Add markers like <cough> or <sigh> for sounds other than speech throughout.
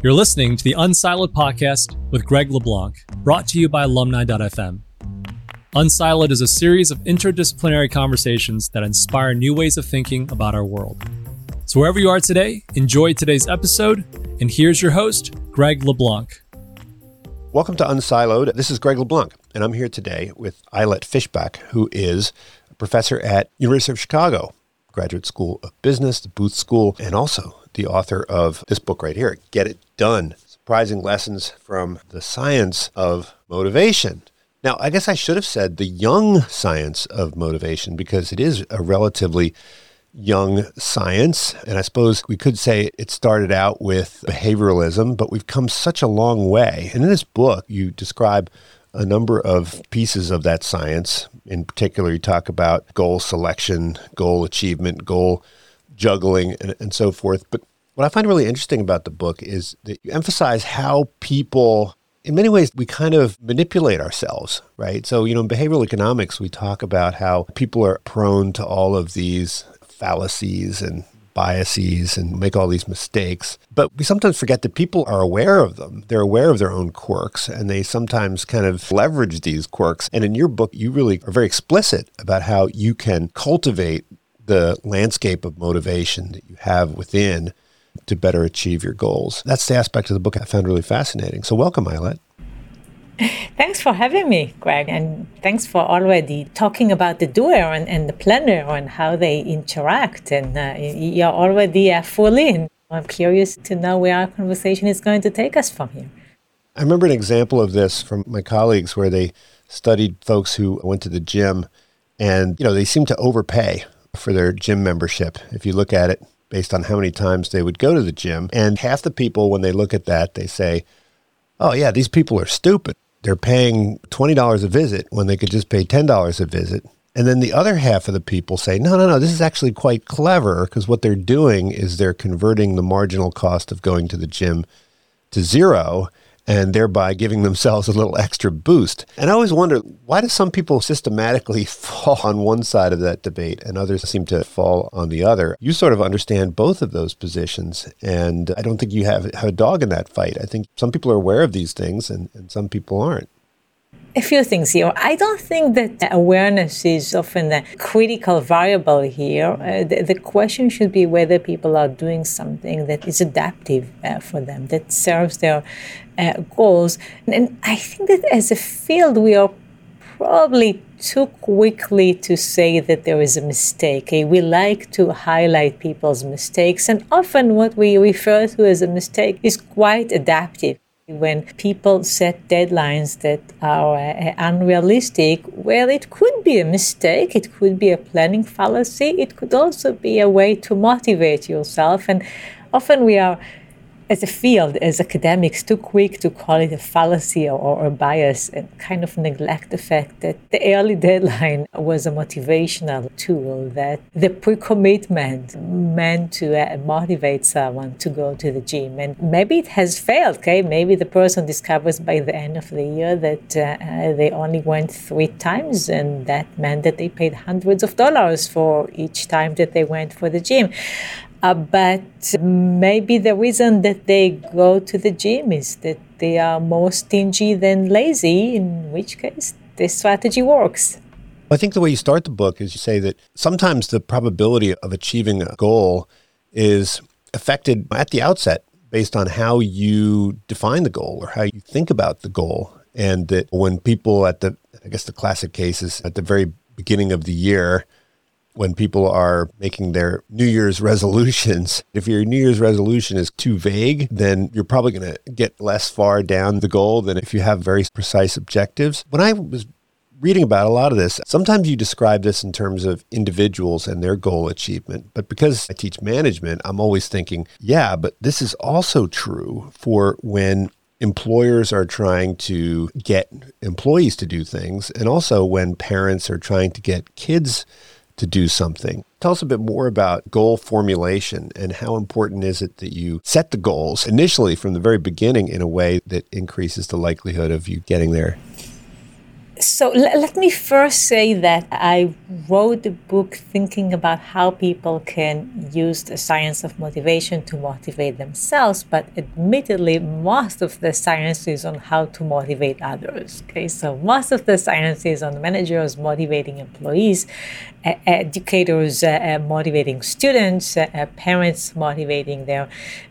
You're listening to the Unsiloed podcast with Greg LeBlanc, brought to you by alumni.fm. Unsiloed is a series of interdisciplinary conversations that inspire new ways of thinking about our world. So, wherever you are today, enjoy today's episode. And here's your host, Greg LeBlanc. Welcome to Unsiloed. This is Greg LeBlanc, and I'm here today with Ayelet Fishbach, who is a professor at University of Chicago, Graduate School of Business, the Booth School, and also the author of this book right here, Get It Done Surprising Lessons from the Science of Motivation. Now, I guess I should have said the young science of motivation because it is a relatively young science. And I suppose we could say it started out with behavioralism, but we've come such a long way. And in this book, you describe a number of pieces of that science. In particular, you talk about goal selection, goal achievement, goal juggling, and, and so forth. But what I find really interesting about the book is that you emphasize how people in many ways, we kind of manipulate ourselves, right? So, you know, in behavioral economics, we talk about how people are prone to all of these fallacies and biases and make all these mistakes. But we sometimes forget that people are aware of them. They're aware of their own quirks and they sometimes kind of leverage these quirks. And in your book, you really are very explicit about how you can cultivate the landscape of motivation that you have within to better achieve your goals. That's the aspect of the book I found really fascinating. So, welcome, Ayelet. <laughs> Thanks for having me, Greg, and thanks for already talking about the doer and, and the planner and how they interact. And uh, you're already uh, full in. I'm curious to know where our conversation is going to take us from here. I remember an example of this from my colleagues where they studied folks who went to the gym and you know they seem to overpay for their gym membership. If you look at it based on how many times they would go to the gym. And half the people, when they look at that, they say, oh, yeah, these people are stupid. They're paying $20 a visit when they could just pay $10 a visit. And then the other half of the people say, no, no, no, this is actually quite clever because what they're doing is they're converting the marginal cost of going to the gym to zero and thereby giving themselves a little extra boost. And I always wonder why do some people systematically <laughs> fall on one side of that debate and others seem to fall on the other? You sort of understand both of those positions, and I don't think you have, have a dog in that fight. I think some people are aware of these things and, and some people aren't a few things here. I don't think that awareness is often a critical variable here. Uh, the, the, question should be whether people are doing something that is adaptive uh, for them, that serves their uh, goals. And I think that as a field, we are probably too quickly to say that there is a mistake. Okay? We like to highlight people's mistakes, and often what we refer to as a mistake is quite adaptive when people set deadlines that are uh, unrealistic, well, it could be a mistake, it could be a planning fallacy, it could also be a way to motivate yourself. And often we are as a field, as academics, too quick to call it a fallacy or, or, bias and kind of neglect the fact that the early <laughs> deadline was a motivational tool, that the pre commitment meant to uh, motivate someone to go to the gym. And maybe it has failed, okay? Maybe the person discovers by the end of the year that uh, uh they only went three times, and that meant that they paid hundreds of dollars for each time that they went for the gym. Uh, but maybe the reason that they go to the gym is that they are more stingy than lazy, in which case this strategy works. I think the way you start the book is you say that sometimes the probability of achieving a goal is affected at the outset based on how you define the goal or how you think about the goal. And that when people at the, I guess the classic case is at the very beginning of the year, when people are making their New Year's resolutions. <laughs> If your New Year's resolution is too vague, then you're probably going to get less far down the goal than if you have very precise objectives. When I was reading about a lot of this, sometimes you describe this in terms of individuals and their goal achievement. But because I teach management, I'm always thinking, yeah, but this is also true for when employers are trying to get employees to do things, and also when parents are trying to get kids to do something. Tell us a bit more about goal formulation and how important is it that you set the goals initially from the very beginning in a way that increases the likelihood of you getting there? So l- let me first say that I wrote the book thinking about how people can use the science of motivation to motivate themselves, but admittedly, most of the science is on how to motivate others. Okay, so most of the science is on managers motivating employees, uh, educators uh, motivating students, parents motivating their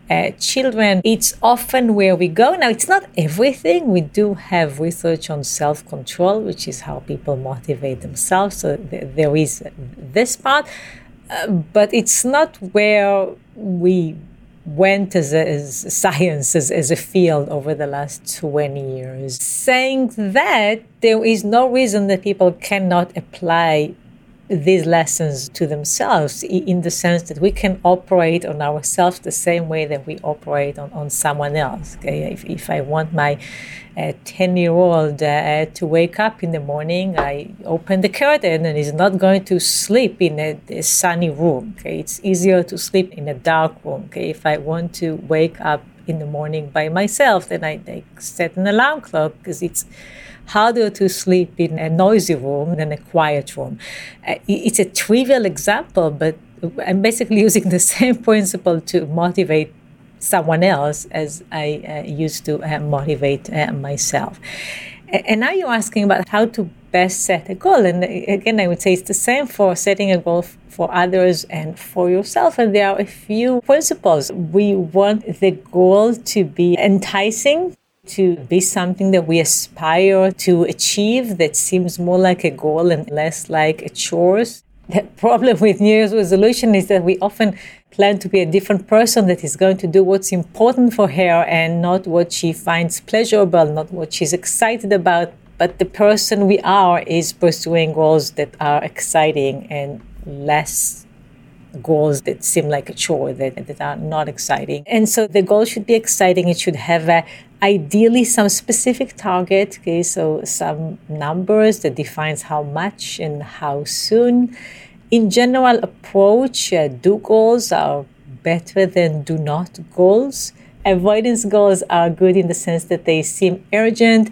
uh, children. It's often where we go. Now, it's not everything. We do have research on self control, which is how people motivate themselves. So th- there is this part, uh, but it's not where we went as, a, as science, as, as a field over the last 20 years. Saying that, there is no reason that people cannot apply these lessons to themselves in the sense that we can operate on ourselves the same way that we operate on, on someone else. Okay? If, if I want my 10 year old uh, to wake up in the morning, I open the curtain and he's not going to sleep in a, a, sunny room. Okay? It's easier to sleep in a dark room. Okay? If I want to wake up in the morning by myself, then I, I set an alarm clock because it's harder to sleep in a noisy room than a quiet room. Uh, it's a trivial example, but I'm basically <laughs> using the same principle to motivate someone else as I uh, used to uh, motivate uh, myself. And now you're asking about how to best set a goal. And again, I would say it's the same for setting a goal for others and for yourself. And there are a few principles. We want the goal to be enticing to be something that we aspire to achieve that seems more like a goal and less like a chore. <laughs> The problem with New Year's resolution is that we often plan to be a different person that is going to do what's important for her and not what she finds pleasurable, not what she's excited about. But the person we are is pursuing goals that are exciting and less goals that seem like a chore that, that are not exciting. And so the goal should be exciting. It should have a, ideally some specific target, okay, so some numbers that defines how much and how soon. In general approach, uh, do goals are better than do not goals. Avoidance goals are good in the sense that they seem urgent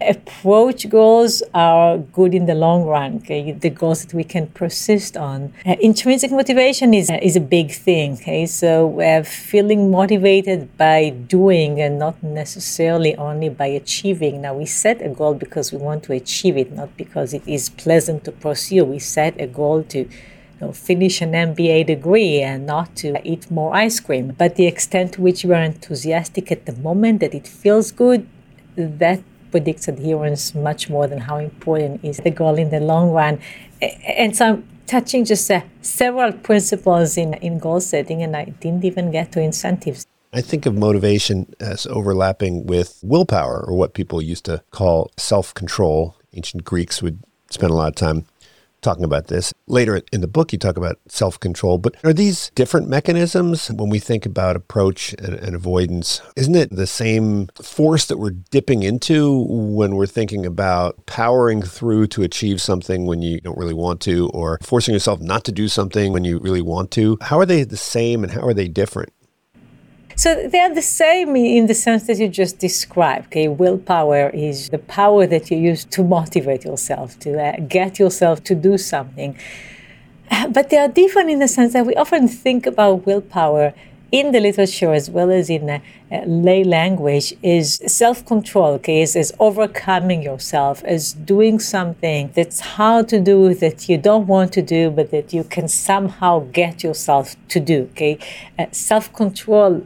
approach goals are good in the long run, okay? the goals that we can persist on. Uh, intrinsic motivation is, uh, is a big thing. Okay? So uh, feeling motivated by doing and not necessarily only by achieving. Now, we set a goal because we want to achieve it, not because it is pleasant to pursue. We set a goal to know, finish an MBA degree and not to eat more ice cream. But the extent to which we are enthusiastic at the moment, that it feels good, that predicts adherence much more than how important is the goal in the long run. And so I'm touching just uh, several principles in, in goal setting, and I didn't even get to incentives. I think of motivation as overlapping with willpower, or what people used to call self control. Ancient Greeks would spend a lot of time talking about this. Later in the book, you talk about self control, but are these different mechanisms when we think about approach and, and, avoidance? Isn't it the same force that we're dipping into when we're thinking about powering through to achieve something when you don't really want to, or forcing yourself not to do something when you really want to? How are they the same and how are they different? So they are the same in the sense that you just described. Okay, willpower is the power that you use to motivate yourself, to uh, get yourself to do something. But they are different in the sense that we often think about willpower in the literature as well as in uh, uh, lay language is self-control okay is, is overcoming yourself as doing something that's hard to do that you don't want to do but that you can somehow get yourself to do okay uh, self-control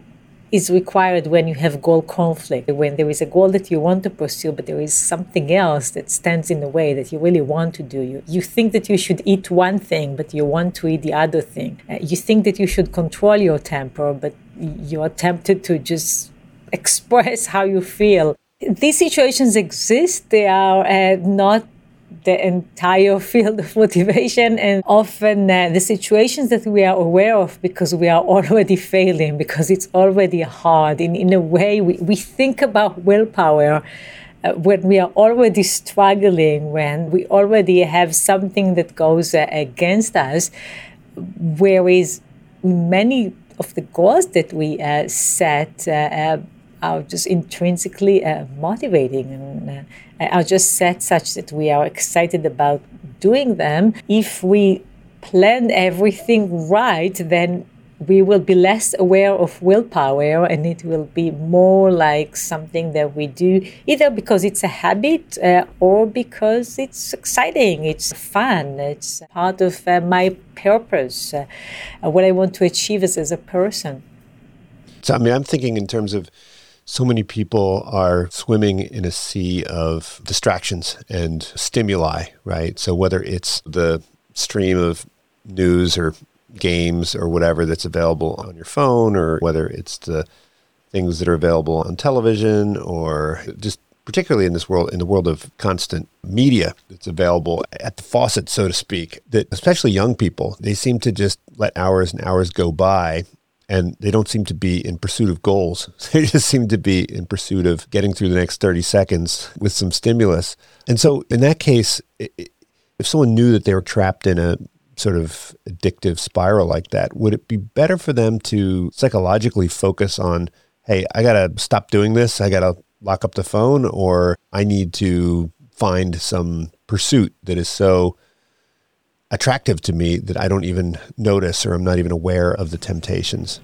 is required when you have goal conflict, when there is a goal that you want to pursue, but there is something else that stands in the way that you really want to do. You, you think that you should eat one thing, but you want to eat the other thing. Uh, you think that you should control your temper, but you are tempted to just <laughs> express how you feel. These situations exist. They are uh, not the entire <laughs> field of motivation and often uh, the situations that we are aware of because we are <laughs> already failing, because it's already hard. In, in a way, we, we think about willpower. Uh, when we are already struggling, when we already have something that goes uh, against us, whereas many of the goals that we uh, set uh, uh, are just intrinsically motivating and are just set such that we are excited about doing them. If we plan everything right, then we will be less aware of willpower and it will be more like something that we do either because it's a habit uh, or because it's exciting, it's fun, it's part of uh, my purpose, uh, what I want to achieve as, as a person. So, I mean, I'm thinking in terms of so many people are swimming in a sea of distractions and stimuli, right? So, whether it's the stream of news or games or whatever that's available on your phone, or whether it's the things that are available on television, or just particularly in this world, in the world of constant media that's available at the faucet, so to speak, that especially young people, they seem to just let hours and hours go by and they don't seem to be in pursuit of goals. <laughs> They just seem to be in pursuit of getting through the next 30 seconds with some stimulus. And so, in that case, if someone knew that they were trapped in a sort of addictive spiral like that, would it be better for them to psychologically focus on, hey, I got to stop doing this, I got to lock up the phone, or I need to find some pursuit that is so attractive to me that I don't even notice or I'm not even aware of the temptations?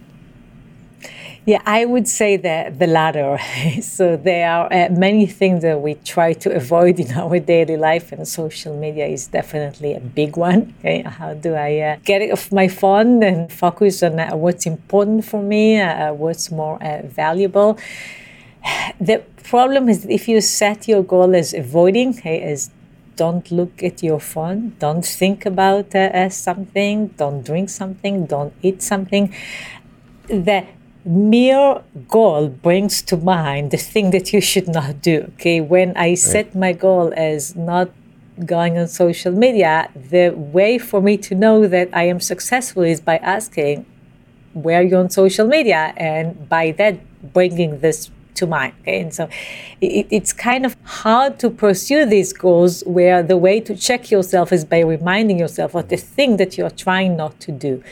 Yeah, I would say that the latter. <laughs> so there are uh, many things that we try to avoid in <laughs> our daily life, and social media is definitely a big one. Okay, how do I uh, get it off my phone and focus on uh, what's important for me, uh, what's more uh, valuable? <sighs> The problem is that if you set your goal as avoiding, okay, as don't look at your phone, don't think about uh, something, don't drink something, don't eat something. The mere goal brings to mind the thing that you should not do. Okay, when I right. set my goal as not going on social media, the way for me to know that I am successful is by asking, where are you on social media? And by that, bringing this to mind. Okay? And so it, it's kind of hard to pursue these goals where the way to check yourself is by reminding yourself of the thing that you're trying not to do.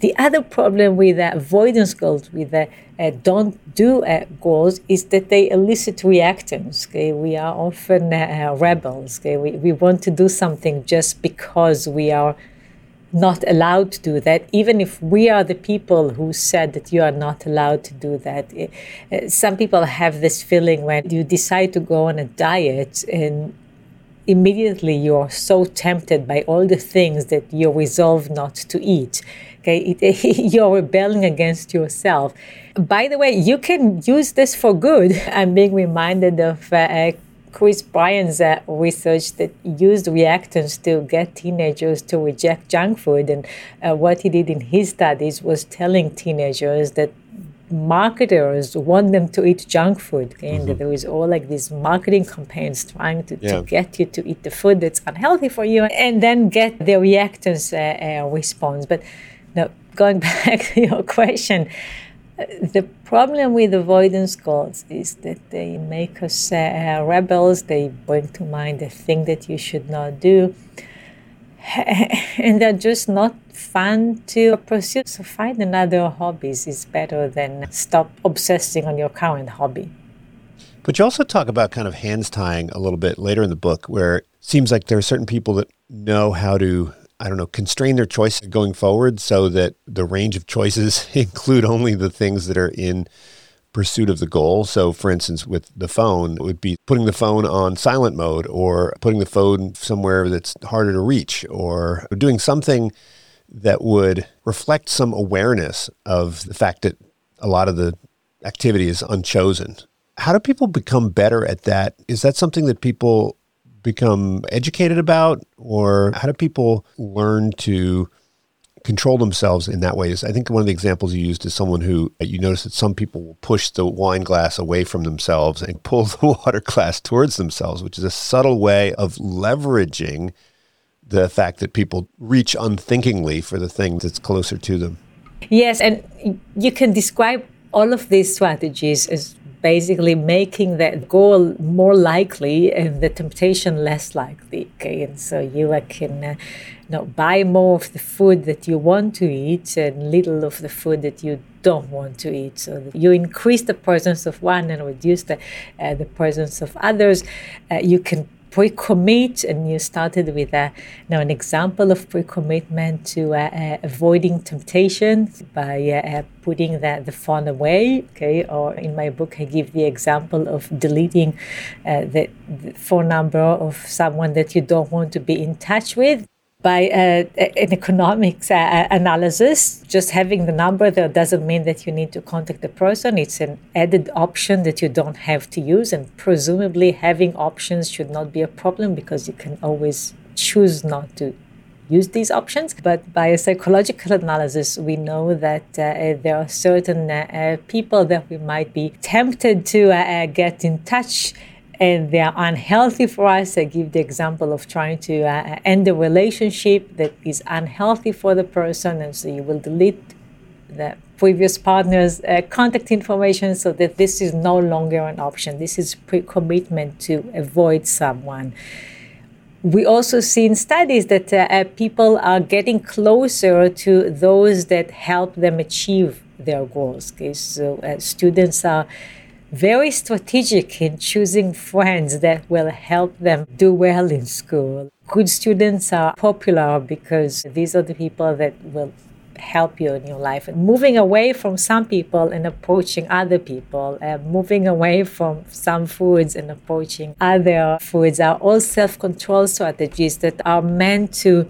The other problem with uh, avoidance goals, with uh, uh, don't do uh, goals, is that they elicit reactance. Okay? We are often uh, rebels. Okay? We, we want to do something just because we are not allowed to do that, even if we are the people who said that you are not allowed to do that. Uh, some people have this feeling when you decide to go on a diet and immediately you're so tempted by all the things that you resolve not to eat. Okay, <laughs> you're rebelling against yourself. By the way, you can use this for good. <laughs> I'm being reminded of uh, Chris Bryan's uh, research that used reactance to get teenagers to reject junk food. And uh, what he did in his studies was telling teenagers that marketers want them to eat junk food. Okay? And mm-hmm. there is all like these marketing campaigns trying to, yeah. to, get you to eat the food that's unhealthy for you and then get the reactance uh, uh response. But now, going <laughs> back to your question, the problem with avoidance goals is that they make us uh, rebels, they bring to mind the thing that you should not do, <laughs> and they're just not fun to pursue. So find another hobbies is better than stop obsessing on your current hobby. But you also talk about kind of hands tying a little bit later in the book, where it seems like there are certain people that know how to I don't know, constrain their choice going forward so that the range of choices <laughs> include only the things that are in pursuit of the goal. So, for instance, with the phone, it would be putting the phone on silent mode or putting the phone somewhere that's harder to reach or doing something that would reflect some awareness of the fact that a lot of the activity is unchosen. How do people become better at that? Is that something that people become educated about, or how do people learn to control themselves in that way? I think one of the examples you used is someone who you notice that some people will push the wine glass away from themselves and pull <laughs> the water glass towards themselves, which is a subtle way of leveraging the fact that people reach unthinkingly for the thing that's closer to them. Yes, and you can describe all of these strategies as basically making that goal more likely and the temptation less likely. Okay, and so you can uh, know, buy more of the food that you want to eat and little of the food that you don't want to eat. So you increase the presence of one and reduce the uh, the presence of others. Uh, you can pre-commit and you started with a, you know, an example of pre-commitment to uh, uh, avoiding temptation by uh, uh, putting the, the phone away okay? Or in my book i give the example of deleting uh, the, the phone number of someone that you don't want to be in touch with by uh, an economics uh, analysis. Just having the number there doesn't mean that you need to contact the person. It's an added option that you don't have to use, and presumably having options should not be a problem because you can always choose not to use these options. But by a psychological analysis, we know that uh, there are certain uh, uh, people that we might be tempted to uh, get in touch and they are unhealthy for us. I give the example of trying to uh, end a relationship that is unhealthy for the person, and so you will delete the previous partner's uh, contact information so that this is no longer an option. This is pre-commitment to avoid someone. We also see in studies that uh, uh people are getting closer to those that help them achieve their goals. Okay, so uh, students are very strategic in choosing friends that will help them do well in school. Good students are popular because these are the people that will help you in your life. Moving away from some people and approaching other people, uh, moving away from some foods and approaching other foods are all self control strategies that are meant to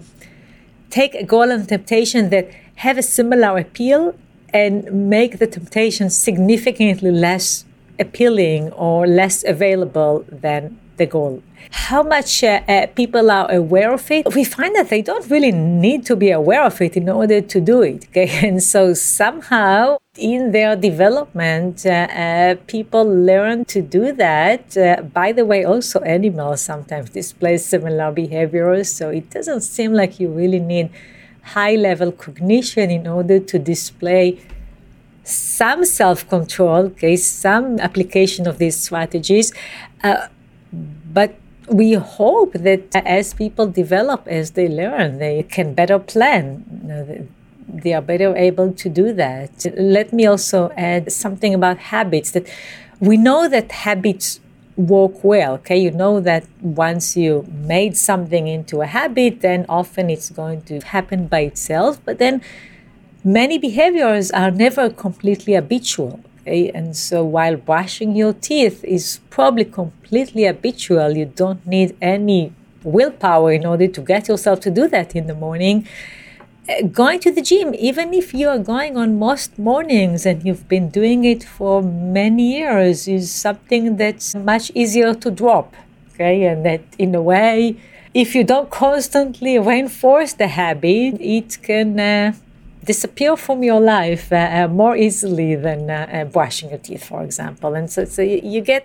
take a goal and temptation that have a similar appeal and make the temptation significantly less appealing or less available than the goal. How much uh, uh, people are aware of it? We find that they don't really need to be aware of it in order to do it. Okay? <laughs> And so somehow in their development, uh, uh people learn to do that. Uh, by the way, also animals sometimes display similar behaviors. So it doesn't seem like you really need high level cognition in order to display some self control, okay, some application of these strategies. Uh, but we hope that as people develop, as they learn, they can better plan. You know, they are better able to do that. Let me also add something about habits that we know that habits work well. Okay, you know that once you made something into a habit, then often it's going to happen by itself. But then many behaviors are never completely habitual. Okay? And so while brushing your teeth is probably completely habitual, you don't need any willpower in order to get yourself to do that in the morning. Uh, going to the gym, even if you are going on most mornings and you've been doing it for many years, is something that's much easier to drop. Okay, and that in a way, if you don't constantly reinforce the habit, it can uh, disappear from your life uh, uh, more easily than uh, uh brushing your teeth, for example. And so, so you get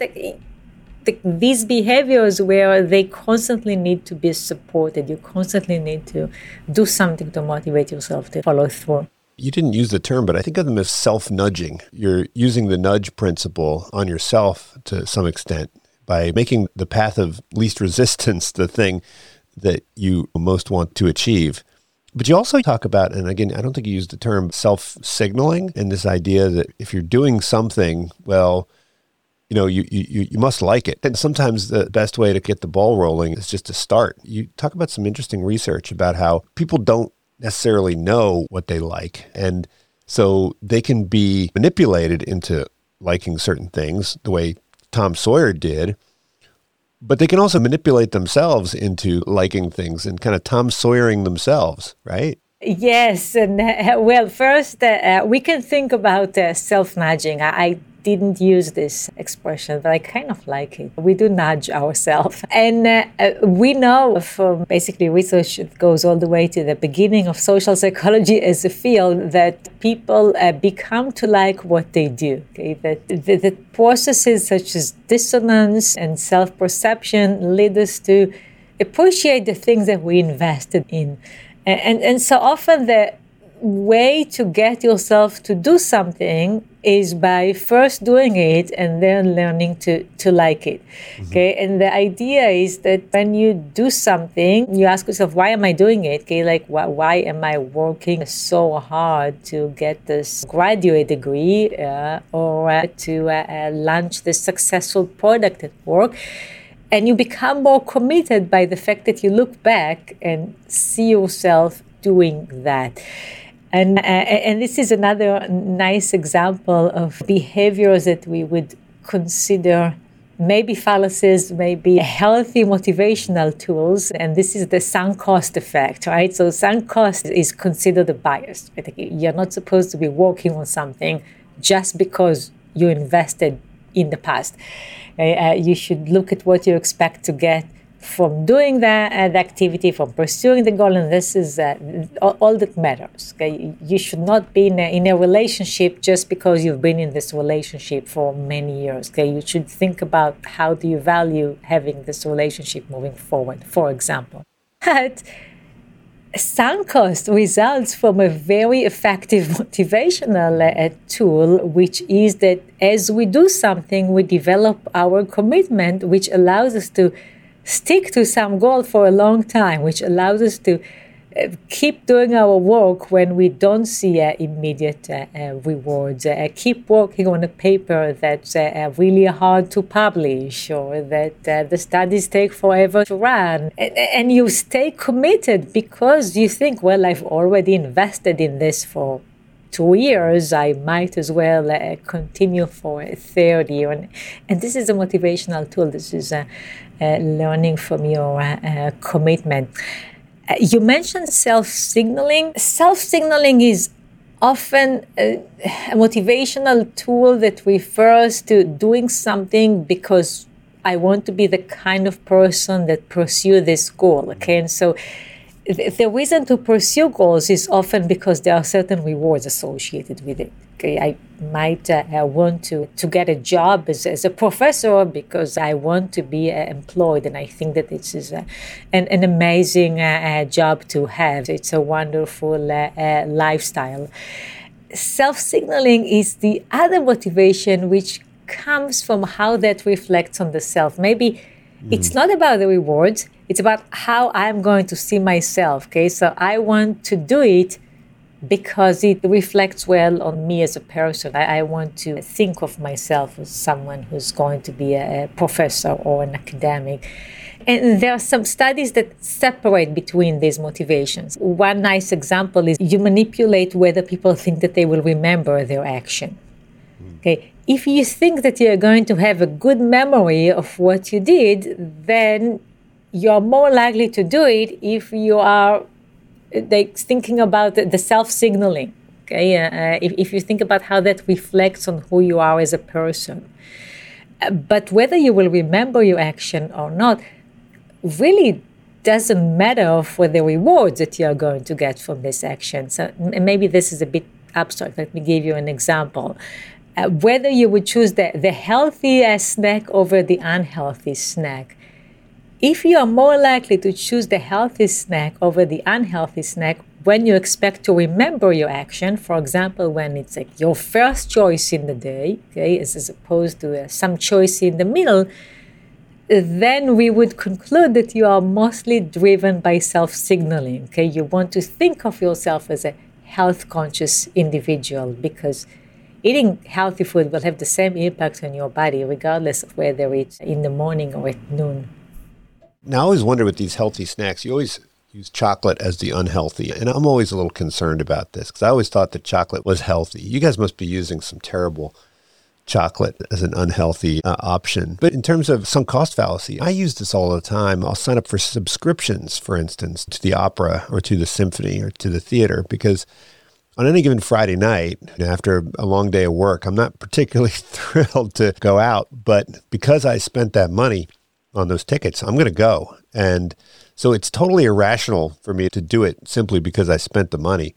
the, these behaviors where they constantly need to be supported. You constantly need to do something to motivate yourself to follow through. You didn't use the term, but I think of them as self nudging. You're using the nudge principle on yourself to some extent by making the path of least <laughs> resistance the thing that you most want to achieve. But you also talk about, and again, I don't think you used the term self signaling and this idea that if you're doing something, well, you know, you, you, you must like it. And sometimes the best way to get the ball rolling is just to start. You talk about some interesting research about how people don't necessarily know what they like. And so they can be manipulated into liking certain things the way Tom Sawyer did but they can also manipulate themselves into liking things and kind of Tom Sawyering themselves, right? Yes, and uh, <laughs> well, first uh, uh we can think about uh, self nudging. I, didn't use this expression, but I kind of like it. We do nudge ourselves. <laughs> And uh, uh, we know from basically research that goes all the way to the beginning of social psychology <laughs> as a field that people uh, become to like what they do. Okay? That, that processes such as dissonance and self perception lead us to appreciate the things that we invested in. And, and, and so often the way to get yourself to do something is by first doing it and then learning to, to like it. Mm-hmm. Okay. And the idea is that when you do something, you ask yourself, why am I doing it? Okay. Like, why, why am I working so hard to get this graduate degree uh, or uh, to uh, uh launch this successful product at work? And you become more committed by the fact that you look back and see yourself doing that. And, uh, and this is another nice example of behaviors that we would consider maybe fallacies, maybe healthy motivational tools. And this is the sunk cost effect, right? So sunk cost is considered a bias. You're not supposed to be working on something just because you invested in the past. Uh, you should look at what you expect to get from doing that uh, the activity, from pursuing the goal, and this is uh, all, all, that matters. Okay? You should not be in a, in a, relationship just because you've been in this relationship for many years. Okay? You should think about how do you value having this relationship moving forward, for example. <laughs> But sunk cost results from a very effective <laughs> motivational uh, tool, which is that as we do something, we develop our commitment, which allows us to stick to some goal for a long time, which allows us to uh, keep doing our work when we don't see uh, immediate uh, uh rewards. Uh, keep working on a paper that's uh, really hard to publish or that the studies take forever to run. And, and, you stay committed because you think, well, I've already invested in this for two years, I might as well uh, continue for a third year. And, and this is a motivational tool. This is a, a learning from your uh, commitment. Uh, you mentioned self signaling. Self signaling is often a, a, motivational tool that refers to doing something because I want to be the kind of person that pursue this goal. Okay, and so the reason to pursue goals is often because there are certain rewards associated with it. Okay, I might uh, want to, to get a job as, as a professor because I want to be uh, employed, and I think that this is uh, an, an amazing uh, uh, job to have. It's a wonderful uh, lifestyle. Self signaling is the other motivation which comes from how that reflects on the self. Maybe mm. it's not about the rewards it's about how I'm going to see myself. Okay, so I want to do it because it reflects well on me as a person. I, I, want to think of myself as someone who's going to be a, a, professor or an academic. And there are some studies that separate between these motivations. One nice example is you manipulate whether people <laughs> think that they will remember their action. Okay. If you think that you're going to have a good memory of what you did, then you're more likely to do it if you are like thinking about the self-signaling. Okay, uh, if, if you think about how that reflects on who you are as a person. But whether you will remember your action or not really doesn't matter for the rewards that you are going to get from this action. So maybe this is a bit abstract. Let me give you an example. Uh, whether you would choose the, the healthy snack over the unhealthy snack if you are more likely to choose the healthy snack over the unhealthy snack when you expect to remember your action, for example, when it's like your first choice in the day, okay, as, opposed to uh, some choice in the middle, then we would conclude that you are mostly driven by self signaling. Okay, you want to think of yourself as a health conscious individual because eating healthy food will have the same impact on your body regardless of whether it's in the morning or at noon. Now, I always wonder with these healthy snacks, you always use chocolate as the unhealthy. And I'm always a little concerned about this because I always thought that chocolate was healthy. You guys must be using some terrible chocolate as an unhealthy uh, option. But in terms of sunk cost fallacy, I use this all the time. I'll sign up for subscriptions, for instance, to the opera or to the symphony or to the theater because on any given Friday night, after a long day of work, I'm not particularly <laughs> thrilled to go out. But because I spent that money, on those tickets. I'm going to go. And so it's totally irrational for me to do it simply because I spent the money.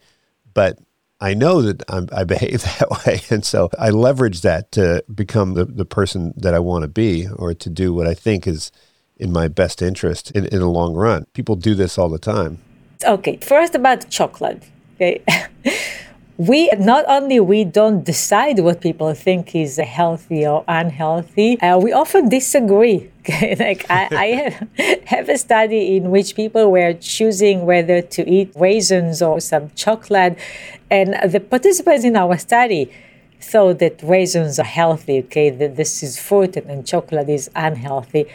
But I know that I'm, i behave <laughs> that way. And so I leverage that to become the, the person that I want to be or to do what I think is in my best interest in, in the long run. People do this all the time. Okay, first about chocolate. Okay. <laughs> we not only we don't decide what people think is healthy or unhealthy uh, we often disagree? <laughs> like i, I have, <laughs> have, a study in which people were choosing whether to eat raisins or some chocolate and the participants in our study thought that raisins are healthy okay? That this is fruit and chocolate is unhealthy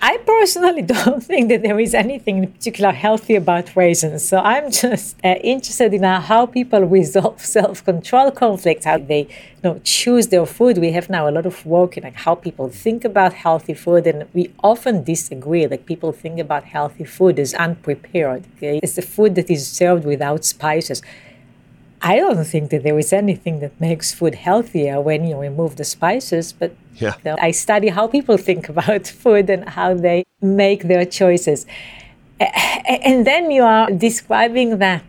I personally <laughs> don't think that there is anything in particular healthy about raisins. So I'm <laughs> just uh, interested in how people resolve <laughs> self-control conflicts, how they you know, choose their food. We have now a lot of work in like how people think about healthy food, and we often disagree. Like people think about healthy food as unprepared. Okay? It's the food that is served without spices. I don't think that there is anything that makes food healthier when you remove the spices, but yeah. you know, I study how people <laughs> think about food and how they make their choices. And then you are describing the,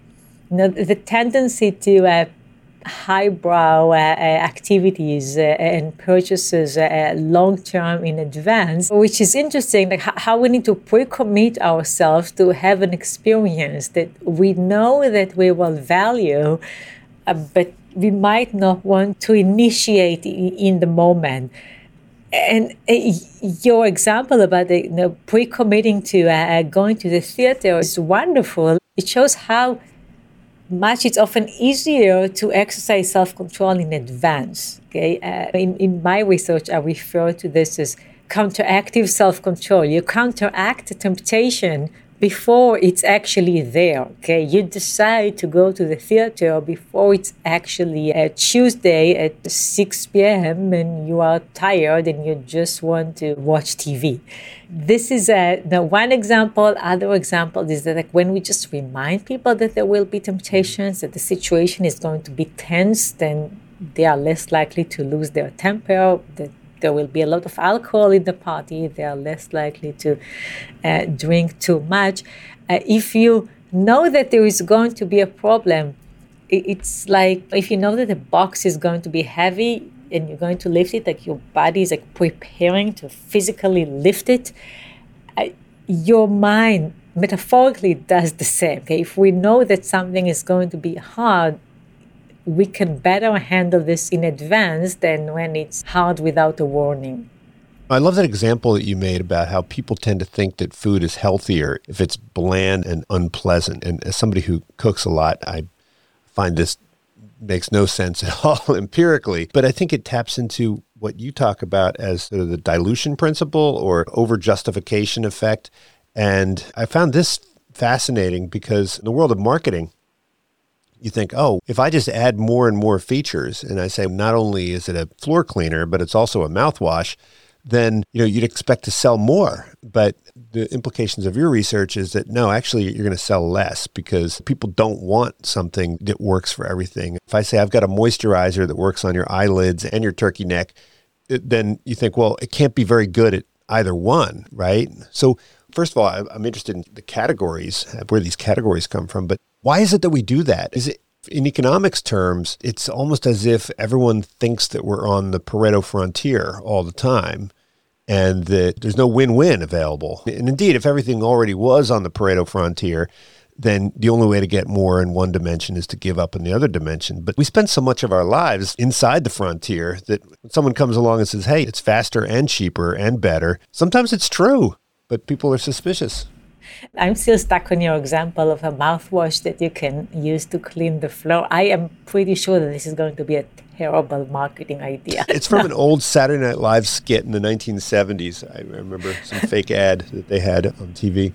you know, the tendency to uh, highbrow uh, uh activities uh, and purchases uh, long term in advance, which is interesting, like how we need to pre commit ourselves to have an experience that we know that we will value, but we might not want to initiate in the moment. And your example about the, you know, pre-committing to uh, going to the theater is wonderful. It shows how much it's often easier to exercise self-control in advance. Okay, uh, in, in my research, I refer to this as counteractive self-control. You counteract temptation before it's actually there. Okay, you decide to go to the theater before it's actually a Tuesday at 6 p.m. and you are tired and you just want to watch TV. This is a the one example. Other example is that like when we just remind people that there will be temptations, that the situation is going to be tense, then they are less likely to lose their temper. That there will be a lot of alcohol in the party. They are less likely to uh, drink too much. Uh, if you know that there is going to be a problem, it's like if you know that the box is going to be heavy and you're going to lift it, like your body is like preparing to physically lift it, uh, your mind metaphorically does the same. Okay? If we know that something is going to be hard, we can better handle this in advance than when it's hard without a warning. I love that example that you made about how people tend to think that food is healthier if it's bland and unpleasant. And as somebody who cooks a lot, I find this makes no sense <laughs> at all empirically. But I think it taps into what you talk about as sort of the dilution principle or over justification effect. And I found this fascinating because in the world of marketing, you think, oh, if I just add more and more features and I say not only is it a floor cleaner, but it's also a mouthwash, then you know you'd expect to sell more. But the implications of your research is that no, actually you're going to sell less because people don't want something that works for everything. If I say I've got a moisturizer that works on your eyelids and your turkey neck, then you think, well, it can't be very good at either one, right? So first of all, I'm interested in the categories, where these categories come from, but why is it that we do that? Is it in economics terms, it's almost as if everyone thinks that we're on the Pareto frontier all the time and that there's no win win available. And indeed, if everything already was on the Pareto frontier, then the only way to get more in one dimension is to give up in the other dimension. But we spend so much of our lives inside the frontier that when someone comes along and says, hey, it's faster and cheaper and better, sometimes it's true, but people are suspicious. I'm still stuck on your example of a mouthwash that you can use to clean the floor. I am pretty sure that this is going to be a terrible marketing idea. It's from <laughs> an old Saturday Night Live skit in the 1970s. I remember some <laughs> fake ad that they had on TV.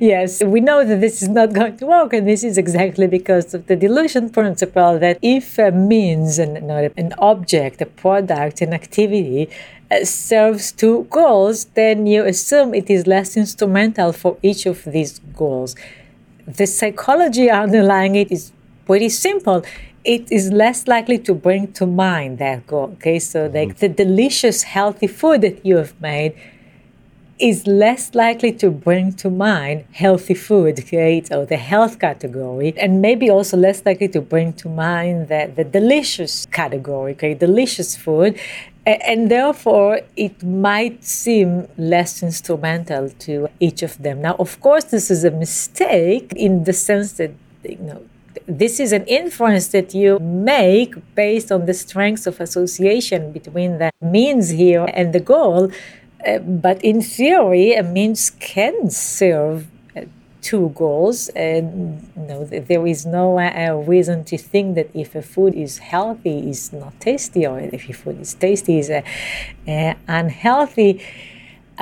Yes, we know that this is not going to work, and this is exactly because of the dilution principle that if a means, an, an object, a product, an activity serves two goals, then you assume it is less instrumental for each of these goals. The psychology underlying it is pretty simple. It is less likely to bring to mind that goal. Okay, so like mm-hmm. the delicious, healthy food that you have made is less likely to bring to mind healthy food, okay, or the health category, and maybe also less likely to bring to mind the, the delicious category, okay, delicious food. And therefore, it might seem less instrumental to each of them. Now, of course, this is a mistake in the sense that you know this is an inference that you make based on the strengths of association between the means here and the goal. Uh, but in theory, a means can serve two goals. And you know, there is no uh, reason to think that if a food is healthy, is not tasty, or if a food is tasty, is uh, uh, unhealthy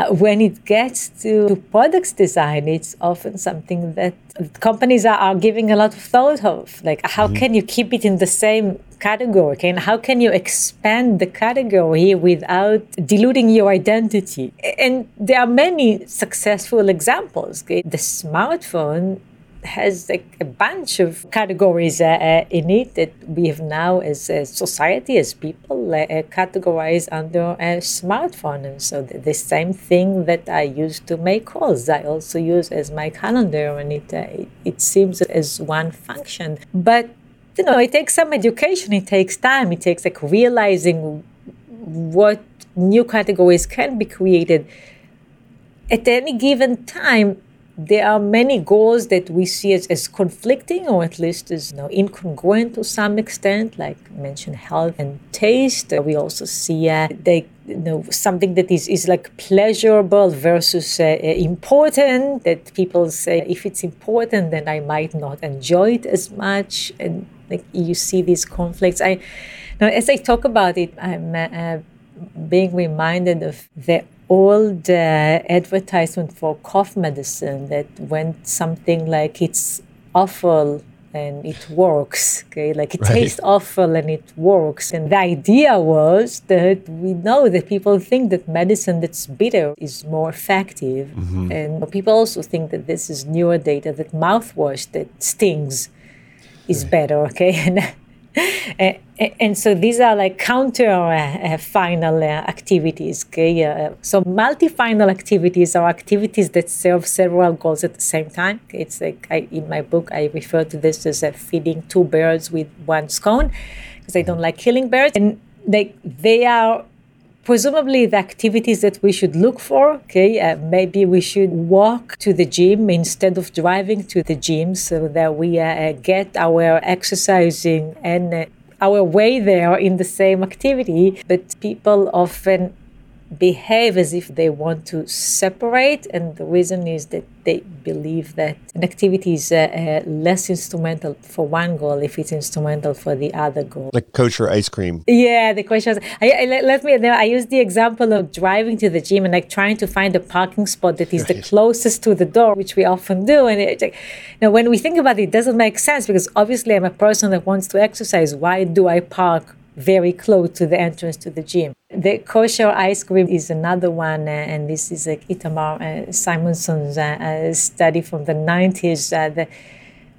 uh, when it gets to products design, it's often something that companies are, are giving a lot of thought of. Like, how mm-hmm. can you keep it in the same category? And how can you expand the category without diluting your identity? And there are many successful examples. Okay? The smartphone has like a bunch of categories uh, uh, in it that we have now as a society, as people, uh, uh categorized under a smartphone. And so the, the, same thing that I use to make calls, I also use as my calendar, and it, uh, it, it seems as one function. But you know, it takes some education. It takes time. It takes like realizing what new categories can be created at any given time there are many goals that we see as, as conflicting or at least as you know, incongruent to some extent, like mention health and taste. We also see uh, they, you know, something that is, is like pleasurable versus uh, important, that people say if it's important, then I might not enjoy it as much. And like you see these conflicts. I, now, as I talk about it, I'm uh, being reminded of the old uh, advertisement for cough medicine that went something like it's awful and it works okay like it right. tastes awful and it works and the idea was that we know that people think that medicine that's bitter is more effective mm-hmm. and people also think that this is newer data that mouthwash that stings is right. better okay <laughs> and and so these are like counter uh, uh final uh, activities. Okay, uh, so multi-final activities are activities that serve several goals at the same time. It's like I, in my book I refer to this as feeding two birds with one scone because I don't like killing birds, and they they are presumably the activities that we should look for okay uh, maybe we should walk to the gym instead of driving to the gym so that we uh, get our exercising and uh, our way there in the same activity but people often behave as if they want to separate, and the reason is that they believe that an activity is uh, uh, less instrumental for one goal if it's instrumental for the other goal. Like kosher ice cream. Yeah, the question. I, I, let me. I use the example of driving to the gym and like trying to find a parking spot that is right. the closest to the door, which we often do. And it, like, you know, when we think about it, it doesn't make sense because obviously I'm a person that wants to exercise. Why do I park? Very close to the entrance to the gym. The kosher ice cream is another one, uh, and this is like Itamar uh, Simonson's uh, uh study from the 90s, uh, the,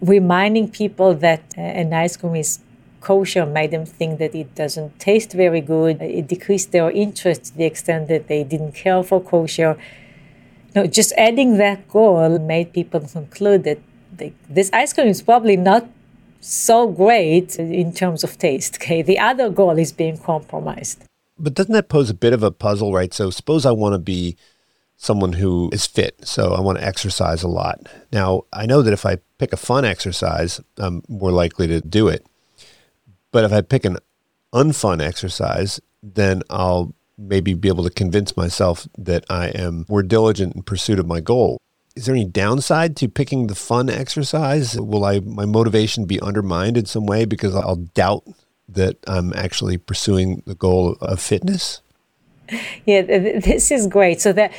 reminding people that uh, an ice cream is kosher made them think that it doesn't taste very good. It decreased their interest to the extent that they didn't care for kosher. No, just adding that goal made people conclude that they, this ice cream is probably not so great in terms of taste. Okay, the other goal is being compromised. But doesn't that pose a bit of a puzzle, right? So suppose I want to be someone who is fit, so I want to exercise a lot. Now I know that if I pick a fun exercise, I'm more likely to do it. But if I pick an unfun exercise, then I'll maybe be able to convince myself that I am more diligent in pursuit of my goal is there any downside to picking the fun exercise? Will I my motivation be undermined in some way because I'll doubt that I'm actually pursuing the goal of fitness? Yeah, this is great. So there,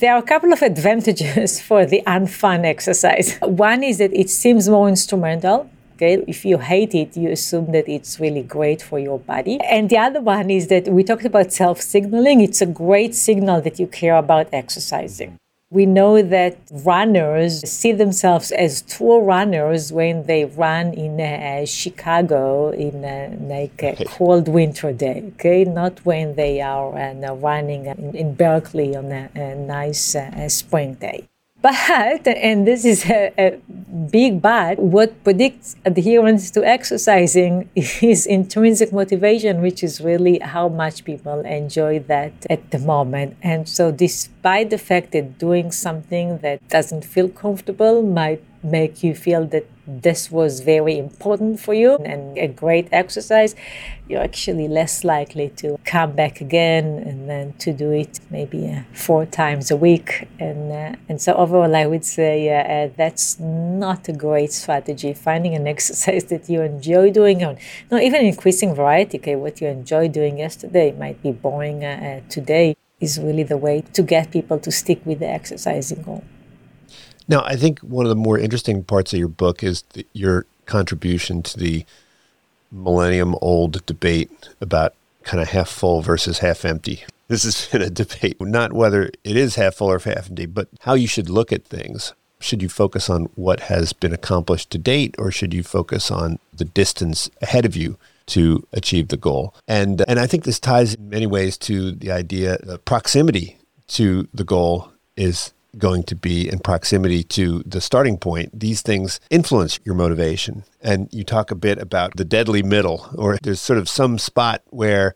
there are a couple of advantages <laughs> for the unfun exercise. One is that it seems more instrumental. Okay, if you hate it, you assume that it's really great for your body. And the other one is that we talked about self signaling. It's a great signal that you care about exercising. We know that runners see themselves as tour runners when they run in uh, Chicago in uh, like a cold winter day, okay? Not when they are uh, running in, in, Berkeley on a, a nice uh, spring day. But, and this is a, a, big but, what predicts adherence to exercising <laughs> is intrinsic motivation, which is really how much people enjoy that at the moment. And so, despite the fact that doing something that doesn't feel comfortable might make you feel that this was very important for you and a great exercise, you're actually less likely to come back again and then to do it maybe uh, four times a week. And uh, and so overall, I would say uh, uh that's not a great strategy. Finding an <laughs> exercise that you enjoy doing, or no, even increasing variety. Okay, what you enjoy doing yesterday might be boring uh, uh, today. Is really the way to get people to stick with the exercising goal. Now, I think one of the more interesting parts of your book is the, your contribution to the millennium old debate about kind of half full versus half empty. <laughs> This has been a debate, not whether it is half full or half empty, but how you should look at things. Should you focus on what has been accomplished to date, or should you focus on the distance ahead of you to achieve the goal? And and I think this ties in many ways to the idea that proximity to the goal is going to be in proximity to the starting point, these things influence your motivation. And you talk a bit about the deadly middle, or there's sort of some spot where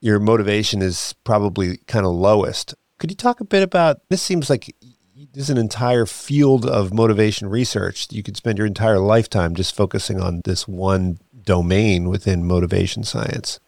your motivation is probably kind of lowest. Could you talk a bit about this? Seems like there's an entire field of motivation research. You could spend your entire lifetime just focusing on this one domain within motivation science.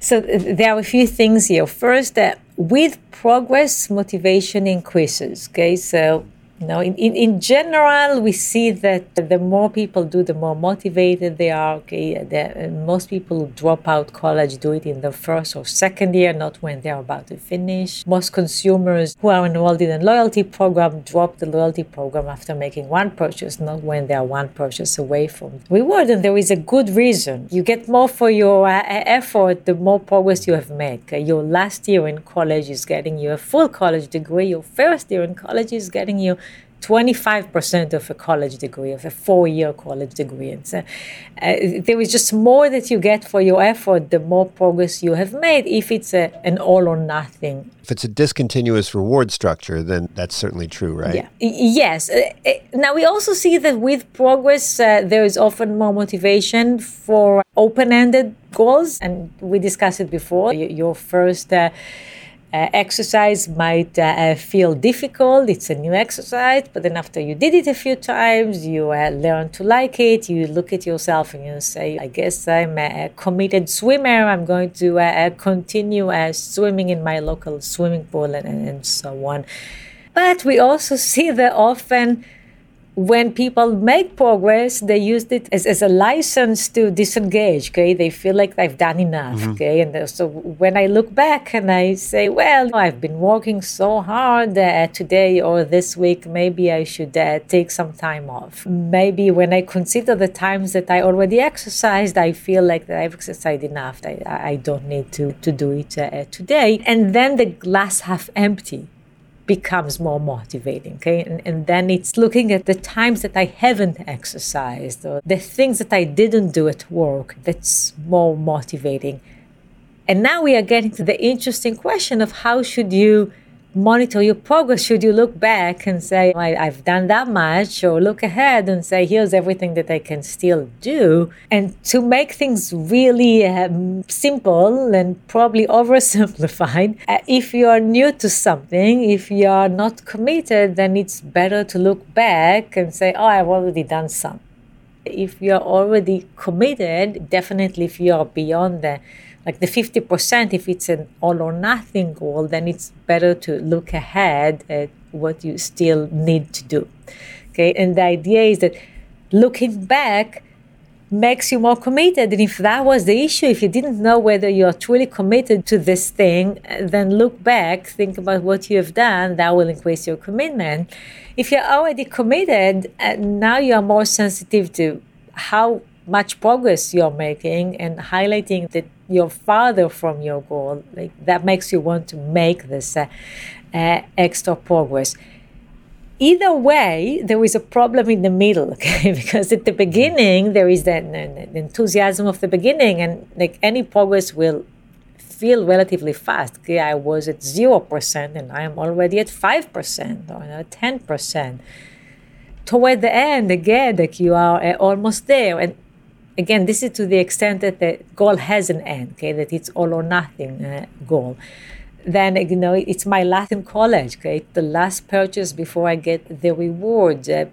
So uh, there are a few things here. First, that with progress, motivation increases. Okay, so know, in, in, in general, we see that the more people do, the more motivated they are. Okay, the, most people who drop out college do it in the first or second year, not when they're about to finish. Most consumers who are enrolled in a loyalty program drop the loyalty program after making one purchase, not when they are one purchase away from reward. And there is a good reason. You get more for your uh, effort the more progress you have made. Okay? Your last year in college is getting you a full college degree. Your first year in college is getting you 25% of a college degree, of a four year college degree. And so, uh, there is just more that you get for your effort, the more progress you have made if it's a, an all or nothing. If it's a discontinuous reward structure, then that's certainly true, right? Yeah. Yes. Uh, uh, now, we also see that with progress, uh, there is often more motivation for open ended goals. And we discussed it before. Your first uh, uh, exercise might uh, feel difficult. It's a new exercise, but then after you did it a few times, you uh, learn to like it. You look at yourself and you say, I guess I'm a committed swimmer. I'm going to uh, continue uh, swimming in my local swimming pool and, and so on. But we also see that often when people make progress, they used it as, as a license to disengage. Okay, they feel like they've done enough. Mm-hmm. Okay, and so when I look back and I say, well, I've been working so hard uh, today or this week, maybe I should uh, take some time off. Maybe when I consider the times that I already exercised, I feel like that I've exercised enough. I, I don't need to to do it uh, today. And then the glass half empty becomes more motivating. Okay. And, and then it's looking at the times that I haven't exercised or the things that I didn't do at work that's more motivating. And now we are getting to the interesting question of how should you monitor your progress? Should you look back and say, I, have done that much, or look ahead and say, here's everything that I can still do? And to make things really um, simple and probably <laughs> oversimplified, uh, if you are new to something, if you are not committed, then it's better to look back and say, oh, I've already done some. If you're already committed, definitely if you are beyond the like the 50%, if it's an all or nothing goal, then it's better to look ahead at what you still need to do. Okay, and the idea is that looking back makes you more committed. And if that was the issue, if you didn't know whether you're truly committed to this thing, then look back, think about what you have done, that will increase your commitment. If you're already committed, uh, now you are more sensitive to how much progress you're making and highlighting that you're farther from your goal like that makes you want to make this uh, uh, extra progress. Either way there is a problem in the middle <laughs> okay? Because at the beginning there is that enthusiasm of the beginning and like any progress will feel relatively fast okay? I was at 0% and i am already at 5% or you know, 10% toward the end again like you are uh, almost there and again, this is to the extent that the goal has an end, okay, that it's all or nothing uh, goal. Then, you know, it's my last in college, okay, the last purchase before I get the reward. Uh,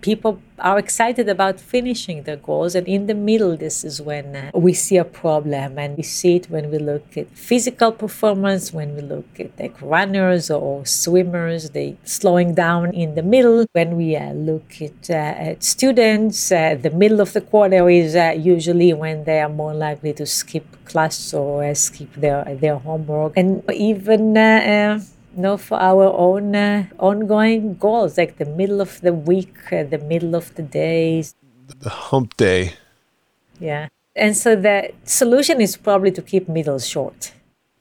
people are excited about finishing their goals. And in the middle, this is when uh, we see a problem. And we see it when we look at physical performance, when we look at like runners or swimmers, they slowing down in the middle. When we uh, look at, uh, at students, uh, the middle of the quarter is uh, usually when they are more likely to skip class or uh, skip their, their homework. And even know, for our own uh, ongoing goals, like the middle of the week, uh, the middle of the days. The hump day. Yeah. And so the solution is probably to keep middles short.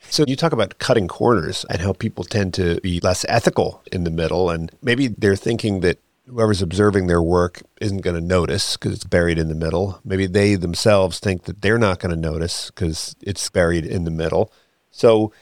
So you talk about cutting corners and how people tend to be less ethical in the middle. And maybe they're thinking that whoever's observing their work isn't going to notice because it's buried in the middle. Maybe they themselves think that they're not going to notice because it's buried in the middle. So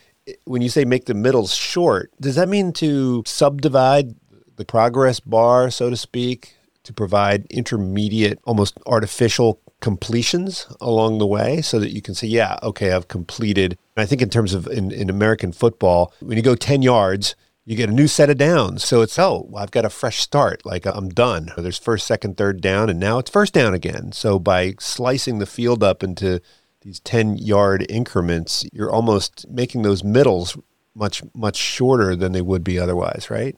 when you say make the middles short, does that mean to subdivide the progress bar, so to speak, to provide intermediate, almost artificial completions along the way so that you can say, yeah, okay, I've completed. I think in terms of in, in American football, when you go 10 yards, you get a new set of downs. So it's, oh, I've got a fresh start. Like I'm done. There's first, second, third down, and now it's first down again. So by slicing the field up into these 10 yard increments, you're almost making those middles much, much shorter than they would be otherwise, right?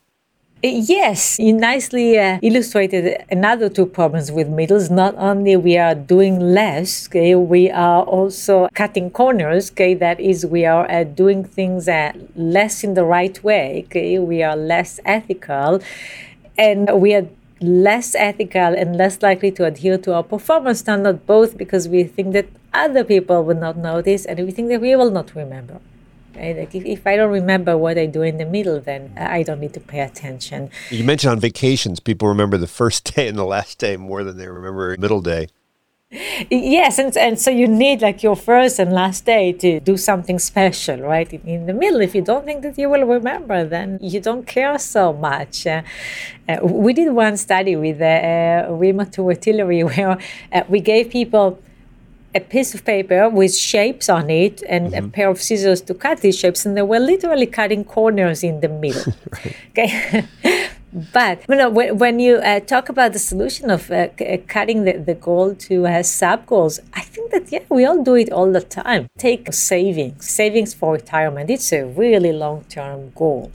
Yes, you nicely uh, illustrated another two problems with middles. Not only we are doing less, okay, we are also cutting corners. Okay, that is, we are uh, doing things uh, less in the right way. Okay, we are less ethical, and we are less ethical and less likely to adhere to our performance standard, both because we think that other people will not notice and we think that we will not remember. Right? Like if, if I don't remember what I do in the middle, then I don't need to pay attention. You mentioned on vacations, people remember the first <laughs> day and the last day more than they remember middle day. Yes, and, and so you need like your first and last day to do something special, right? In, in the middle, if you don't think that you will remember, then you don't care so much. Uh, uh, we did one study with uh, uh Maferima Touré-Tillery <laughs> where uh, we gave people a piece of paper with shapes on it and mm-hmm. a pair of scissors to cut these shapes, and they were literally cutting corners in the middle. <laughs> Okay. <laughs> But you know, when, when you uh, talk about the solution of uh, c- uh, cutting the, the goal to uh, sub goals, I think that yeah, we all do it all the time. Take savings, savings for retirement. It's a really long term goal.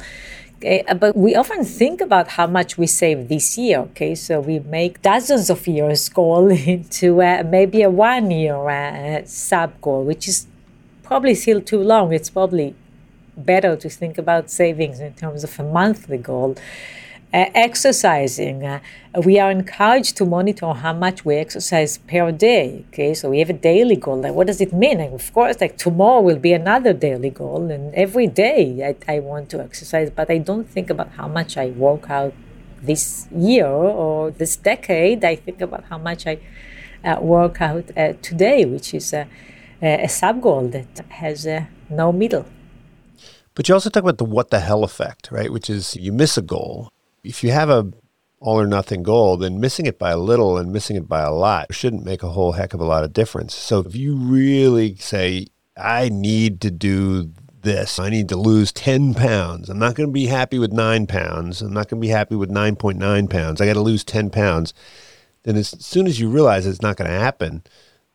Okay, uh, but we often think about how much we save this year. Okay, so we make dozens of years goal <laughs> into uh, maybe a one year uh, sub goal, which is probably still too long. It's probably better to think about savings in terms of a monthly goal. Uh, exercising. Uh, we are encouraged to monitor how much we exercise per day. Okay, so we have a daily goal. Like, what does it mean? And of course, like tomorrow will be another daily goal, and every day I, I want to exercise, but I don't think about how much I work out this year or this decade. I think about how much I uh, work out uh, today, which is a, a sub goal that has uh, no middle. But you also talk about the what the hell effect, right? Which is you miss a goal if you have a all or nothing goal, then missing it by a little and missing it by a lot shouldn't make a whole heck of a lot of difference. So if you really say, I need to do this, I need to lose 10 pounds, I'm not going to be happy with nine pounds, I'm not going to be happy with 9.9 pounds, I got to lose 10 pounds, then as soon as you realize it's not going to happen,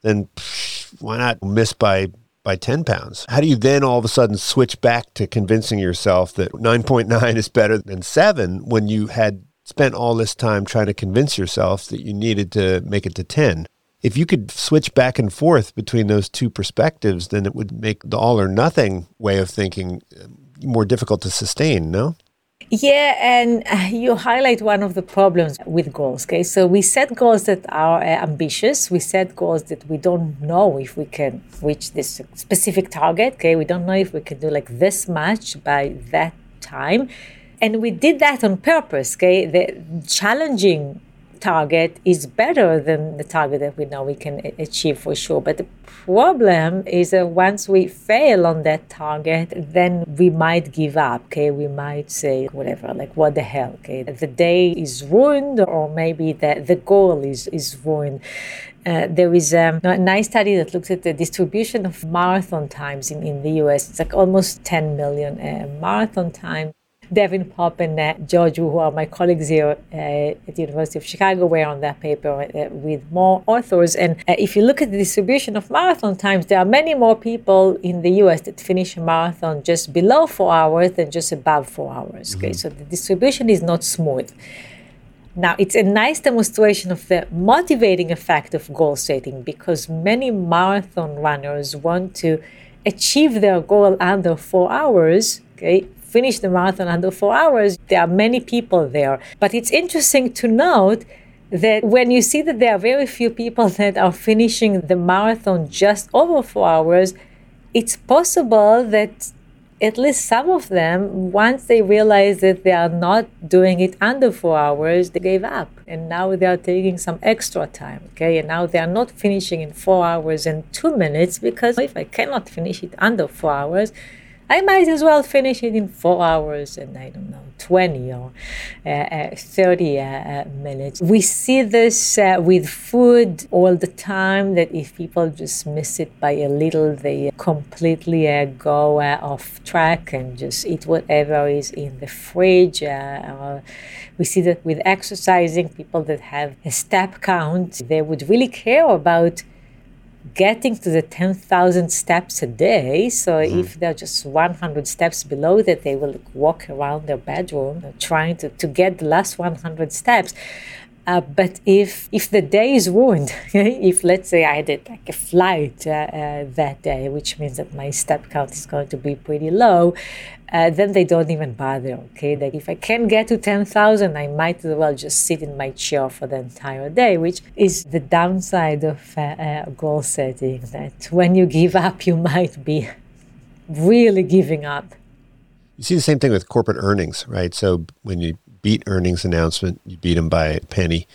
then psh, why not miss by by 10 pounds. How do you then all of a sudden switch back to convincing yourself that 9.9 is better than 7 when you had spent all this time trying to convince yourself that you needed to make it to 10? If you could switch back and forth between those two perspectives, then it would make the all or nothing way of thinking uh, more difficult to sustain, no? Yeah, and <laughs> you highlight one of the problems with goals. Okay, so we set goals that are uh, ambitious. We set goals that we don't know if we can reach this specific target. Okay, we don't know if we can do like this much by that time, and we did that on purpose. Okay, the challenging target is better than the target that we know we can achieve for sure. But the problem is that once we fail on that target, then we might give up. Okay, we might say whatever, like what the hell. Okay, the day is ruined, or maybe the the goal is is ruined. Uh, there is um, a nice study that looks at the distribution of marathon times in, in the US. It's like almost 10 million uh, marathon time Devin Pope and George, who are my colleagues here uh, at the University of Chicago, were on that paper uh, with more authors. And uh, if you look at the distribution of marathon times, there are many more people in the US that finish a marathon just below four hours than just above four hours. Okay, mm-hmm. so the distribution is not smooth. Now, it's a nice demonstration of the motivating effect of goal setting because many marathon runners want to achieve their goal under four hours, okay, finish the marathon under four hours. There are many people there. But it's interesting to note that when you see that there are very few people <laughs> that are finishing the marathon just over four hours, it's possible that at least some of them, once they realize that they are not doing it under four hours, they gave up. And now they are taking some extra time, okay? And now they are not finishing in four hours and two minutes because if I cannot finish it under four hours, I might as well finish it in four hours and I don't know, 20 or uh, uh, 30 uh, uh, minutes. We see this uh, with food all the time that if people just miss it by a little, they completely uh, go off track and just eat whatever is in the fridge. we see that with exercising, people that have a step count, they would really care about getting to the 10,000 steps a day. So mm-hmm. if they're just 100 steps below that, they will walk around their bedroom trying to, to get the last 100 steps. Uh, but if if the day is ruined, <laughs> if let's say I did like a flight uh, uh, that day, which means that my step count is going to be pretty low, uh, then they don't even bother. Okay, that if I can't get to ten thousand, I might as well just sit in my chair for the entire day, which is the downside of uh, uh, goal setting. That when you give up, you might be <laughs> really giving up. You see the same thing with corporate earnings, right? So when you beat earnings announcement, you beat them by a penny.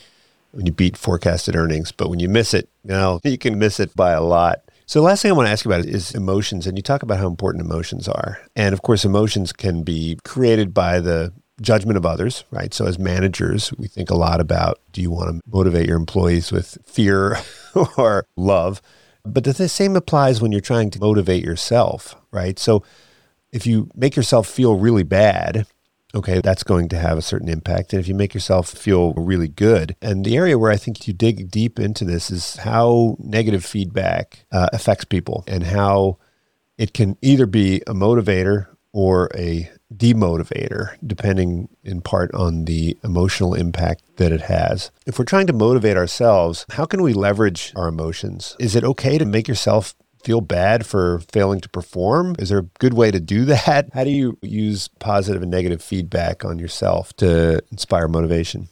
When you beat forecasted earnings, but when you miss it, now you can miss it by a lot. So the last thing I want to ask you about is emotions, and you talk about how important emotions are. And of course, emotions can be created by the judgment of others, right? So as managers, we think a lot about do you want to motivate your employees with fear <laughs> or love? But the same applies when you're trying to motivate yourself, right? So if you make yourself feel really bad, okay, that's going to have a certain impact. And if you make yourself feel really good, and the area where I think you dig deep into this is how negative feedback uh, affects people and how it can either be a motivator or a demotivator, depending in part on the emotional impact that it has. If we're trying to motivate ourselves, how can we leverage our emotions? Is it okay to make yourself feel bad for failing to perform? Is there a good way to do <laughs> that? How do you use positive and negative feedback on yourself to inspire motivation?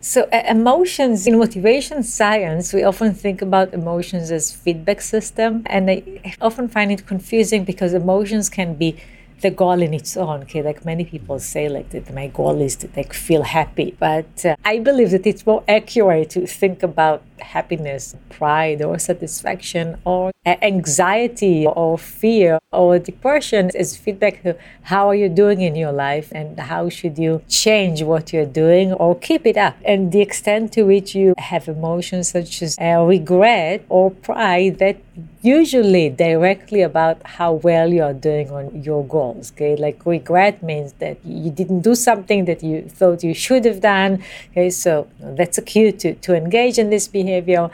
So, uh, emotions in motivation science, we often think about emotions as feedback system, and I often find it confusing because emotions can be the goal in its own. Okay, like many people say, like that my goal is to like feel happy, but uh, I believe that it's more accurate to think about happiness, pride, or satisfaction, or anxiety, or fear, or depression as feedback to how are you doing in your life and how should you change what you're doing or keep it up. And the extent to which you have emotions such as uh, regret or pride that usually directly about how well you are doing on your goals. Okay, like regret means that you didn't do something that you thought you should have done. Okay, so that's a cue to, to engage in this behavior.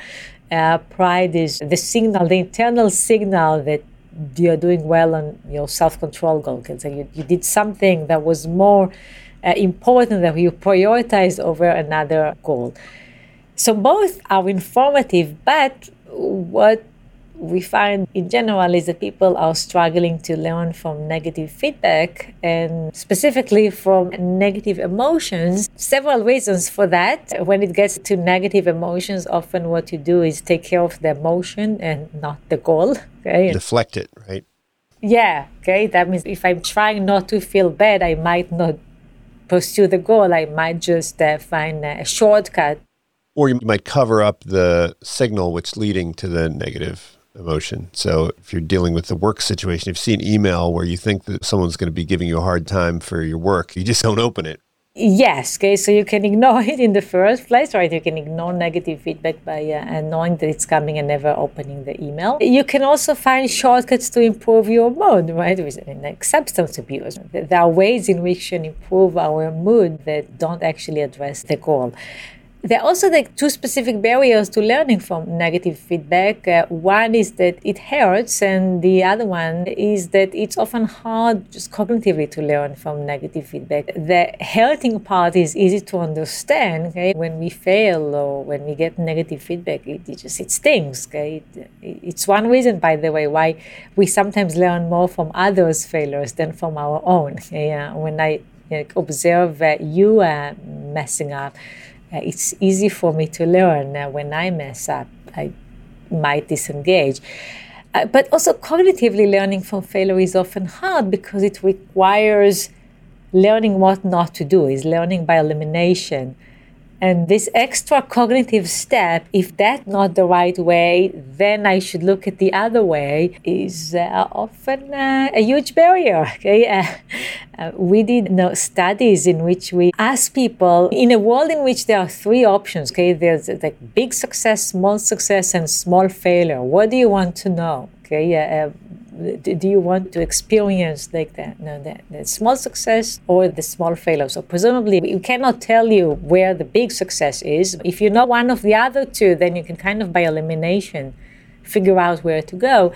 Uh, pride is the signal, the internal signal that you're doing well on your self-control goal. Okay, so you, you did something that was more uh, important that you prioritized over another goal. So both are informative, but what we find in general is that people are struggling to learn from negative feedback and specifically from negative emotions. Several reasons for that. When it gets to negative emotions, often what you do is take care of the emotion and not the goal. Okay? Deflect it, right? Yeah, okay. That means if I'm trying not to feel bad, I might not pursue the goal. I might just uh, find a shortcut. Or you might cover up the signal which leading to the negative emotion. So if you're dealing with the work situation, if you see an email where you think that someone's going to be giving you a hard time for your work, you just <laughs> don't open it. Yes, okay, so you can ignore <laughs> it in the first place, right? You can ignore negative feedback by uh, knowing that it's coming and never opening the email. You can also find shortcuts to improve your mood, right? Like substance abuse. There are ways in which you can improve our mood that don't actually address the goal. There are also two specific barriers to learning from negative feedback. Uh, one is that it hurts, and the other one is that it's often hard just cognitively to learn from negative feedback. The hurting part is easy to understand. Okay? When we fail or when we get negative feedback, it, it just it stings. Okay? It, it's one reason, by the way, why we sometimes learn more from others' failures than from our own. Okay? Uh, when I know, observe uh, you uh, messing up it's easy for me to learn uh, when I mess up. I might disengage. Uh, but also, cognitively learning from failure is often hard because it requires learning what not to do, is learning by elimination. And this extra cognitive step, if that's not the right way, then I should look at the other way, is uh, often uh, a huge barrier. <laughs> Okay? Uh, uh, we did know, studies in which we ask people in a world in which there are three options. Okay, there's like big success, small success, and small failure. What do you want to know? Okay, uh, do you want to experience like that, the small success or the small failure? So presumably, we cannot tell you where the big success is. If you know one of the other two, then you can kind of by elimination figure out where to go.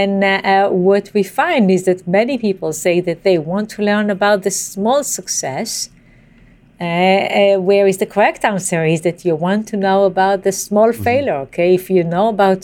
And uh, uh, what we find is that many people say that they want to learn about the small success. Uh, uh, whereas the correct answer is that you want to know about the small mm-hmm. failure. Okay, if you know about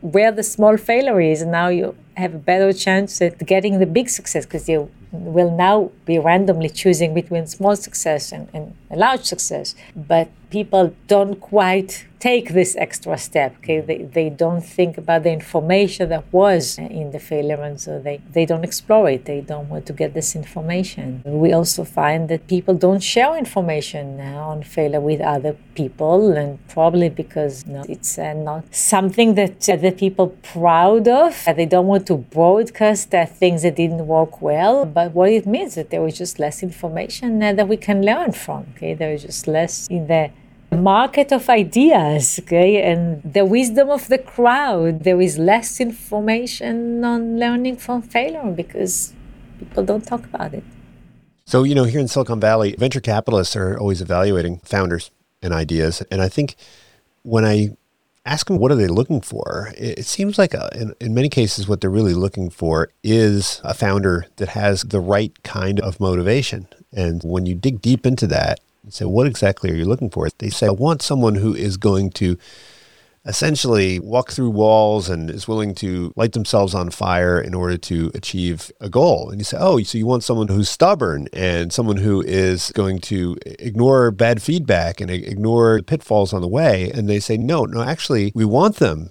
where the small failure is, now you have a better chance at getting the big success because you will now be randomly choosing between small success and, and a large success. But people don't quite take this extra step. Okay, they, they don't think about the information that was in the failure, and so they, they don't explore it. They don't want to get this information. We also find that people don't share information now on failure with other people, and probably because you know, it's uh, not something that uh, the people proud of. Uh, they don't want to broadcast uh, things that didn't work well. But what it means that there was just less information that we can learn from. Okay, there is just less in the market of ideas, okay, and the wisdom of the crowd. There is less information on learning from failure because people don't talk about it. So, you know, here in Silicon Valley, venture capitalists are always evaluating founders and ideas. And I think when I ask them what are they looking for, it, seems like a, in, in many cases what they're really looking for is a founder that has the right kind of motivation. And when you dig deep into that, and say, what exactly are you looking for? They say, I want someone who is going to essentially walk through walls and is willing to light themselves on fire in order to achieve a goal. And you say, oh, so you want someone who's stubborn and someone who is going to ignore bad feedback and ignore the pitfalls on the way. And they say, no, no, actually, we want them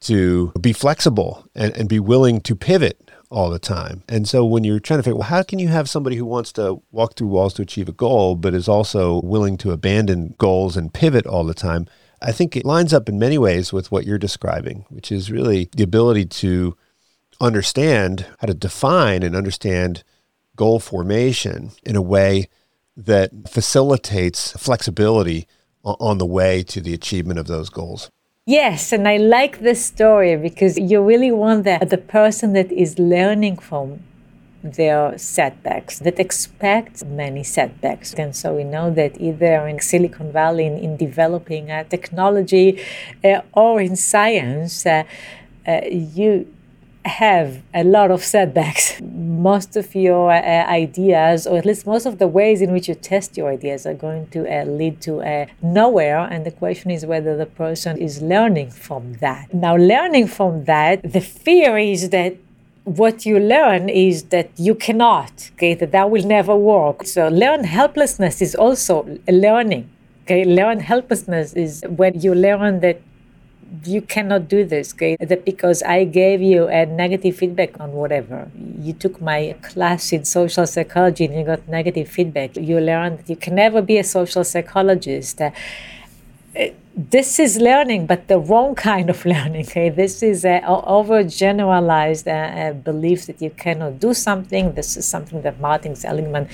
to be flexible and, and be willing to pivot all the time. And so when you're trying to figure, well, how can you have somebody who wants to walk through walls to achieve a goal, but is also willing to abandon goals and pivot all the time? I think it lines up in many ways with what you're describing, which is really the ability to understand how to define and understand goal formation in a way that facilitates flexibility on the way to the achievement of those goals. Yes, and I like this story because you really want that the person that is learning from their setbacks, that expect many setbacks. And so we know that either in Silicon Valley, in, in developing uh, technology uh, or in science, uh, uh you have a lot of setbacks. <laughs> Most of your uh, ideas, or at least most of the ways in which you test your ideas, are going to uh, lead to uh, nowhere. And the question is whether the person is learning from that. Now, learning from that, the fear is that what you learn is that you cannot, okay, that that will never work. So, learn helplessness is also learning. Okay, learn helplessness is when you learn that you cannot do this, okay? That because I gave you a negative feedback on whatever. You took my class in social psychology and you got negative feedback. You learned that you can never be a social psychologist. Uh, Uh, this is learning, but the wrong kind of <laughs> learning. Okay? This is an overgeneralized uh, uh, belief that you cannot do something. This is something that Martin Seligman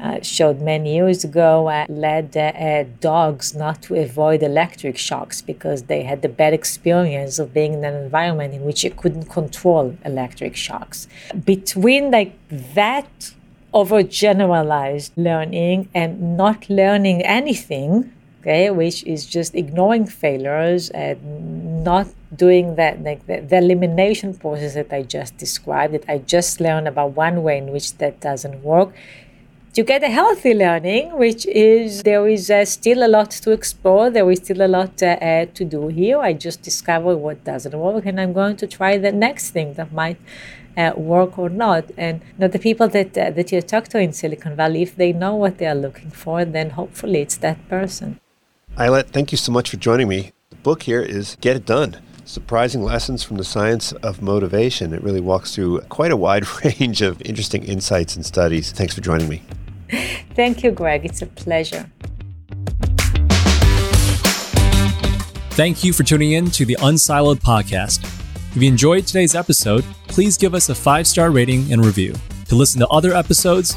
uh, showed many years ago, uh, led uh, uh, dogs not to avoid electric shocks because they had the bad experience of being in an environment in which you couldn't control electric shocks. Between like that overgeneralized learning and not learning anything, okay, which is just ignoring failures and not doing that, like the, the, elimination process that I just described, that I just learned about one way in which that doesn't work. You get a healthy learning, which is there is uh, still a lot to explore. There is still a lot uh, uh, to do here. I just discovered what doesn't work, and I'm going to try the next thing that might uh, work or not. And you know, the people that uh, that you talk to in Silicon Valley, if they know what they are looking for, then hopefully it's that person. Ayelet, thank you so much for joining me. The book here is Get It Done. Surprising Lessons from the Science of Motivation. It really walks through quite a wide <laughs> range of interesting insights and studies. Thanks for joining me. <laughs> Thank you, Greg. It's a pleasure. Thank you for tuning in to the Unsiloed podcast. If you enjoyed today's episode, please give us a five star rating and review. To listen to other episodes,